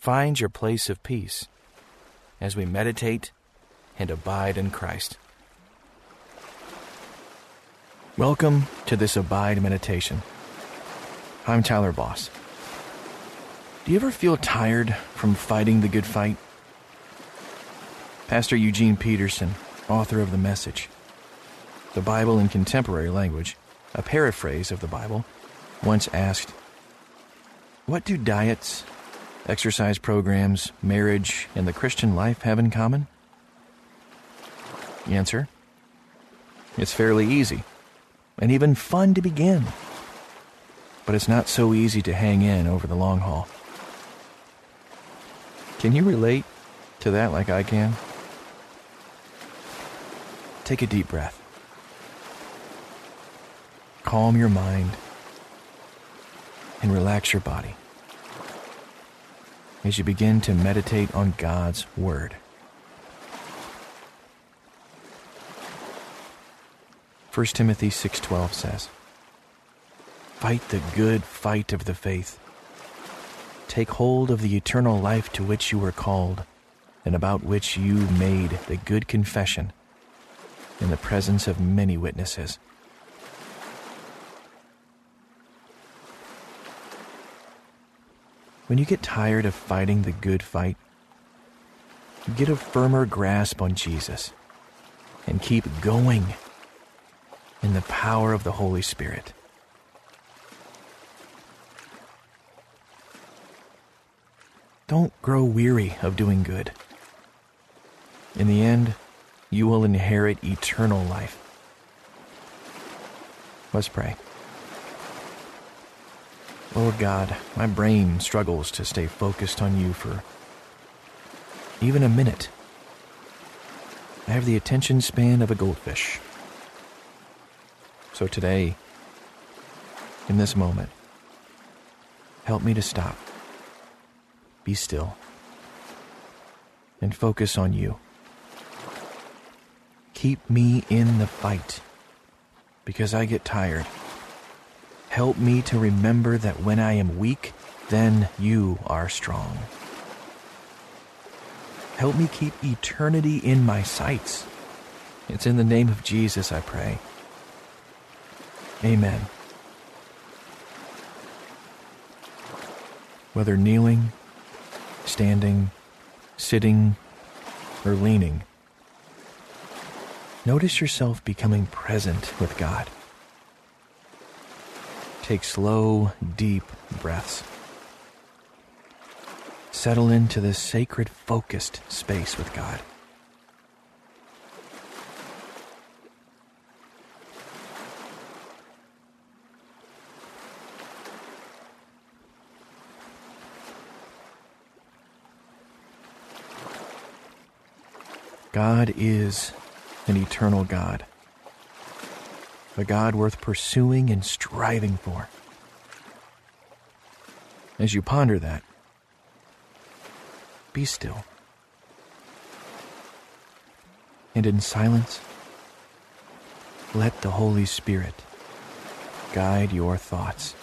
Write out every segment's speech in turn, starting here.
find your place of peace as we meditate and abide in Christ. Welcome to this Abide meditation. I'm Tyler Boss. Do you ever feel tired from fighting the good fight? Pastor Eugene Peterson, author of The Message, the Bible in contemporary language, a paraphrase of the Bible, once asked, What do diets, exercise programs, marriage, and the Christian life have in common? Answer It's fairly easy, and even fun to begin. But it's not so easy to hang in over the long haul. Can you relate to that like I can? Take a deep breath. Calm your mind and relax your body as you begin to meditate on God's Word. 1 Timothy 6:12 says, "Fight the good fight of the faith. Take hold of the eternal life to which you were called, and about which you made the good confession in the presence of many witnesses." When you get tired of fighting the good fight, get a firmer grasp on Jesus and keep going in the power of the Holy Spirit. Don't grow weary of doing good. In the end, you will inherit eternal life. Let's pray. Lord God, my brain struggles to stay focused on you for even a minute. I have the attention span of a goldfish. So today, in this moment, help me to stop, be still, and focus on you. Keep me in the fight because I get tired. Help me to remember that when I am weak, then you are strong. Help me keep eternity in my sights. It's in the name of Jesus I pray. Amen. Whether kneeling, standing, sitting, or leaning, notice yourself becoming present with God. Take slow, deep breaths. Settle into this sacred, focused space with God. God is an eternal God a God worth pursuing and striving for. As you ponder that, be still. And in silence, let the Holy Spirit guide your thoughts.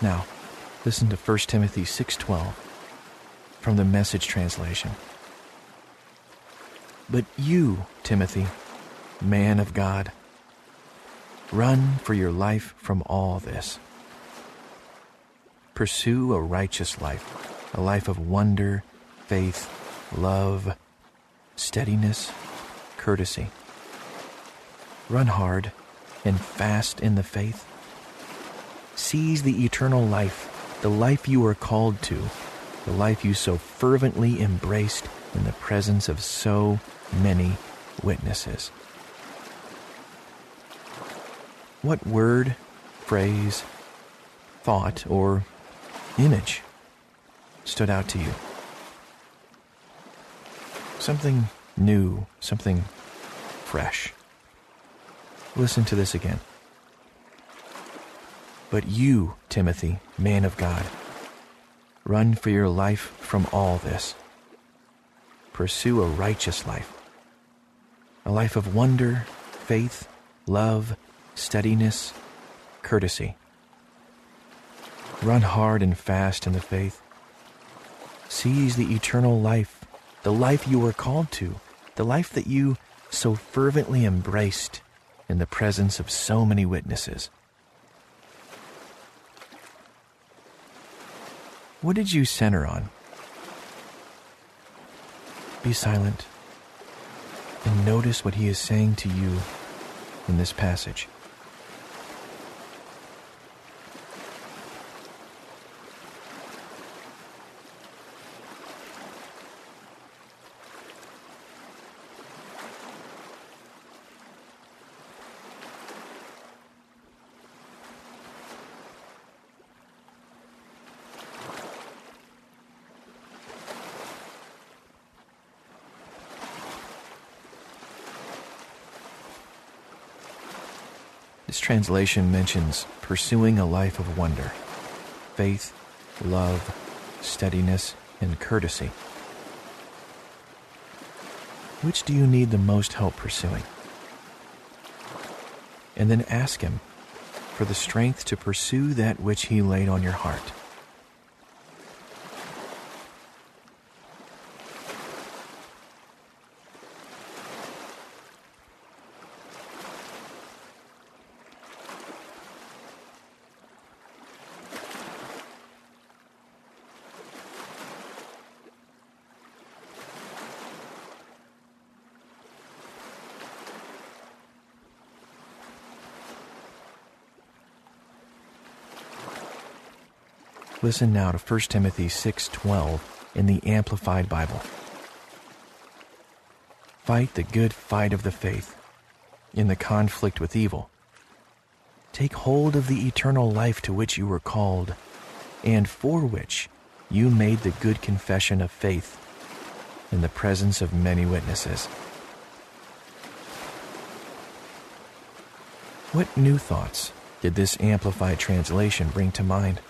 Now, listen to 1 Timothy 6:12 from the Message translation. But you, Timothy, man of God, run for your life from all this. Pursue a righteous life, a life of wonder, faith, love, steadiness, courtesy. Run hard and fast in the faith. Seize the eternal life, the life you are called to, the life you so fervently embraced in the presence of so many witnesses. What word, phrase, thought or image stood out to you? Something new, something fresh. Listen to this again. But you, Timothy, man of God, run for your life from all this. Pursue a righteous life, a life of wonder, faith, love, steadiness, courtesy. Run hard and fast in the faith. Seize the eternal life, the life you were called to, the life that you so fervently embraced in the presence of so many witnesses. What did you center on? Be silent and notice what he is saying to you in this passage. Translation mentions pursuing a life of wonder, faith, love, steadiness, and courtesy. Which do you need the most help pursuing? And then ask Him for the strength to pursue that which He laid on your heart. Listen now to 1 Timothy 6:12 in the Amplified Bible. Fight the good fight of the faith in the conflict with evil. Take hold of the eternal life to which you were called and for which you made the good confession of faith in the presence of many witnesses. What new thoughts did this amplified translation bring to mind?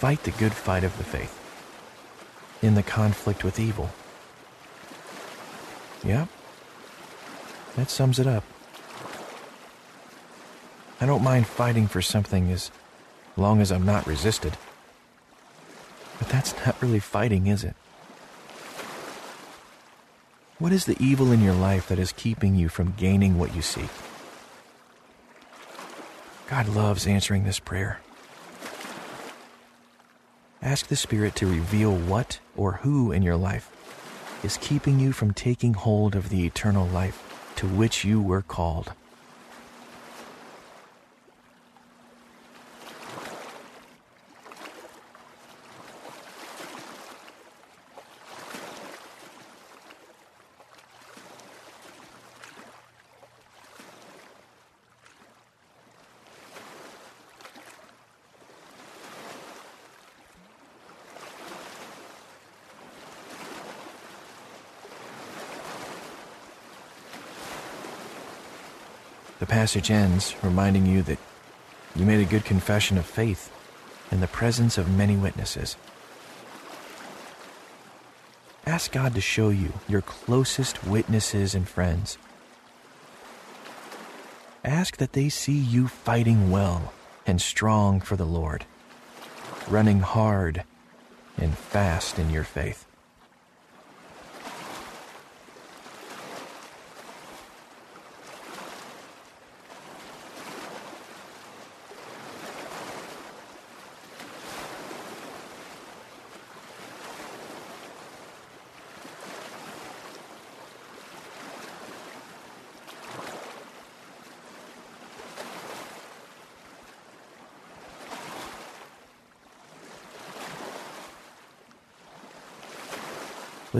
Fight the good fight of the faith in the conflict with evil. Yep, that sums it up. I don't mind fighting for something as long as I'm not resisted. But that's not really fighting, is it? What is the evil in your life that is keeping you from gaining what you seek? God loves answering this prayer. Ask the Spirit to reveal what or who in your life is keeping you from taking hold of the eternal life to which you were called. The passage ends reminding you that you made a good confession of faith in the presence of many witnesses. Ask God to show you your closest witnesses and friends. Ask that they see you fighting well and strong for the Lord, running hard and fast in your faith.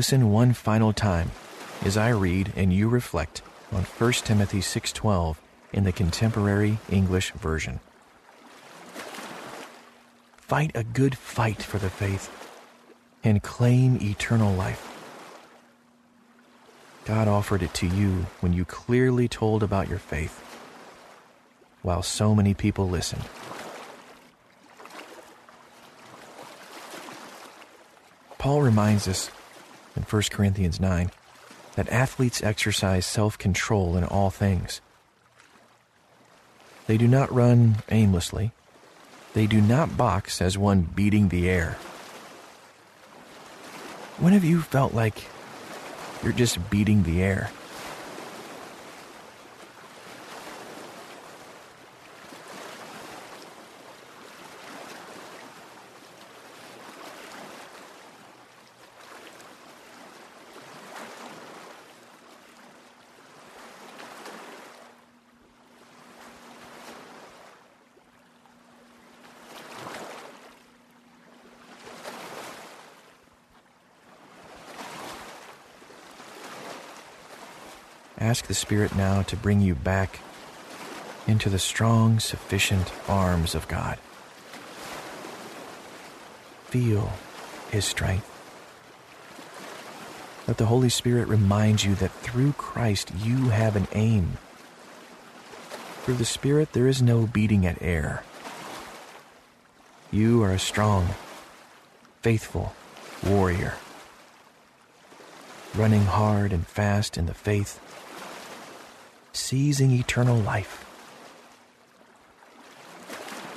Listen one final time as I read and you reflect on 1 Timothy 6:12 in the contemporary English version. Fight a good fight for the faith and claim eternal life. God offered it to you when you clearly told about your faith, while so many people listened. Paul reminds us in 1 Corinthians 9 that athletes exercise self control in all things. They do not run aimlessly. They do not box as one beating the air. When have you felt like you're just beating the air? Ask the Spirit now to bring you back into the strong, sufficient arms of God. Feel His strength. Let the Holy Spirit remind you that through Christ you have an aim. Through the Spirit there is no beating at air. You are a strong, faithful warrior, running hard and fast in the faith seizing eternal life.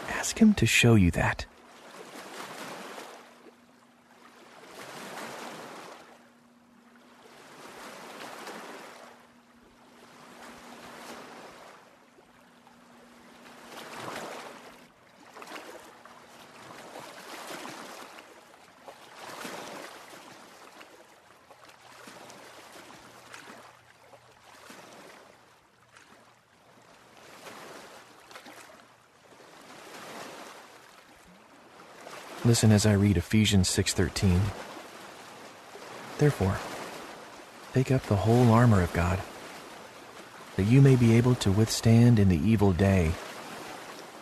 Ask Him to show you that. Listen as I read Ephesians 6:13. Therefore, take up the whole armor of God, that you may be able to withstand in the evil day,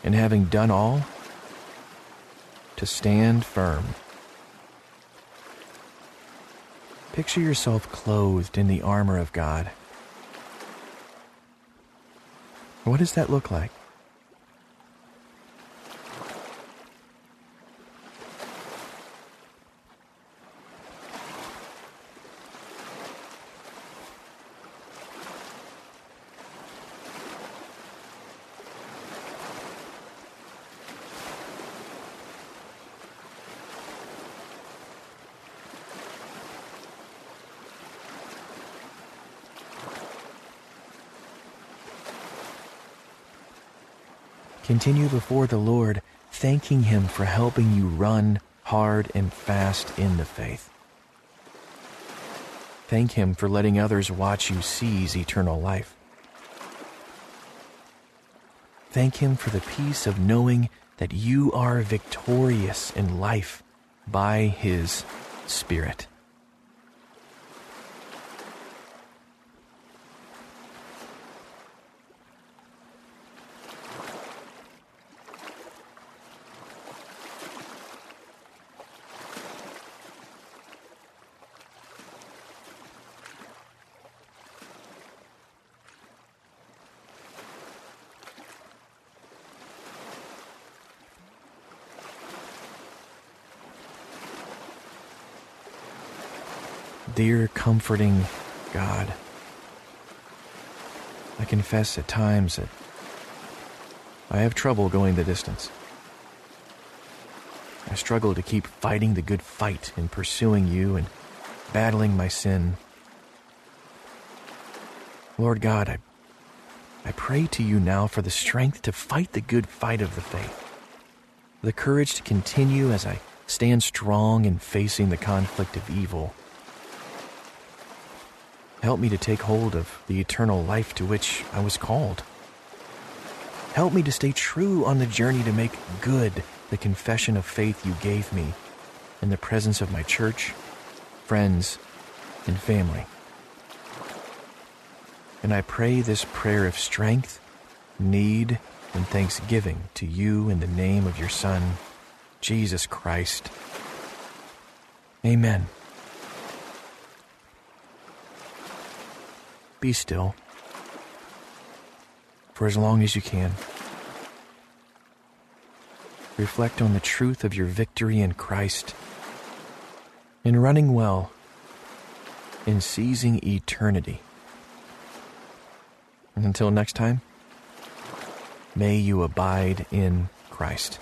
and having done all, to stand firm. Picture yourself clothed in the armor of God. What does that look like? Continue before the Lord, thanking Him for helping you run hard and fast in the faith. Thank Him for letting others watch you seize eternal life. Thank Him for the peace of knowing that you are victorious in life by His Spirit. Dear, comforting God, I confess at times that I have trouble going the distance. I struggle to keep fighting the good fight in pursuing you and battling my sin. Lord God, I, I pray to you now for the strength to fight the good fight of the faith, the courage to continue as I stand strong in facing the conflict of evil Help me to take hold of the eternal life to which I was called. Help me to stay true on the journey to make good the confession of faith you gave me in the presence of my church, friends, and family. And I pray this prayer of strength, need, and thanksgiving to you in the name of your Son, Jesus Christ. Amen. Be still for as long as you can. Reflect on the truth of your victory in Christ, in running well, in seizing eternity. And until next time, may you abide in Christ.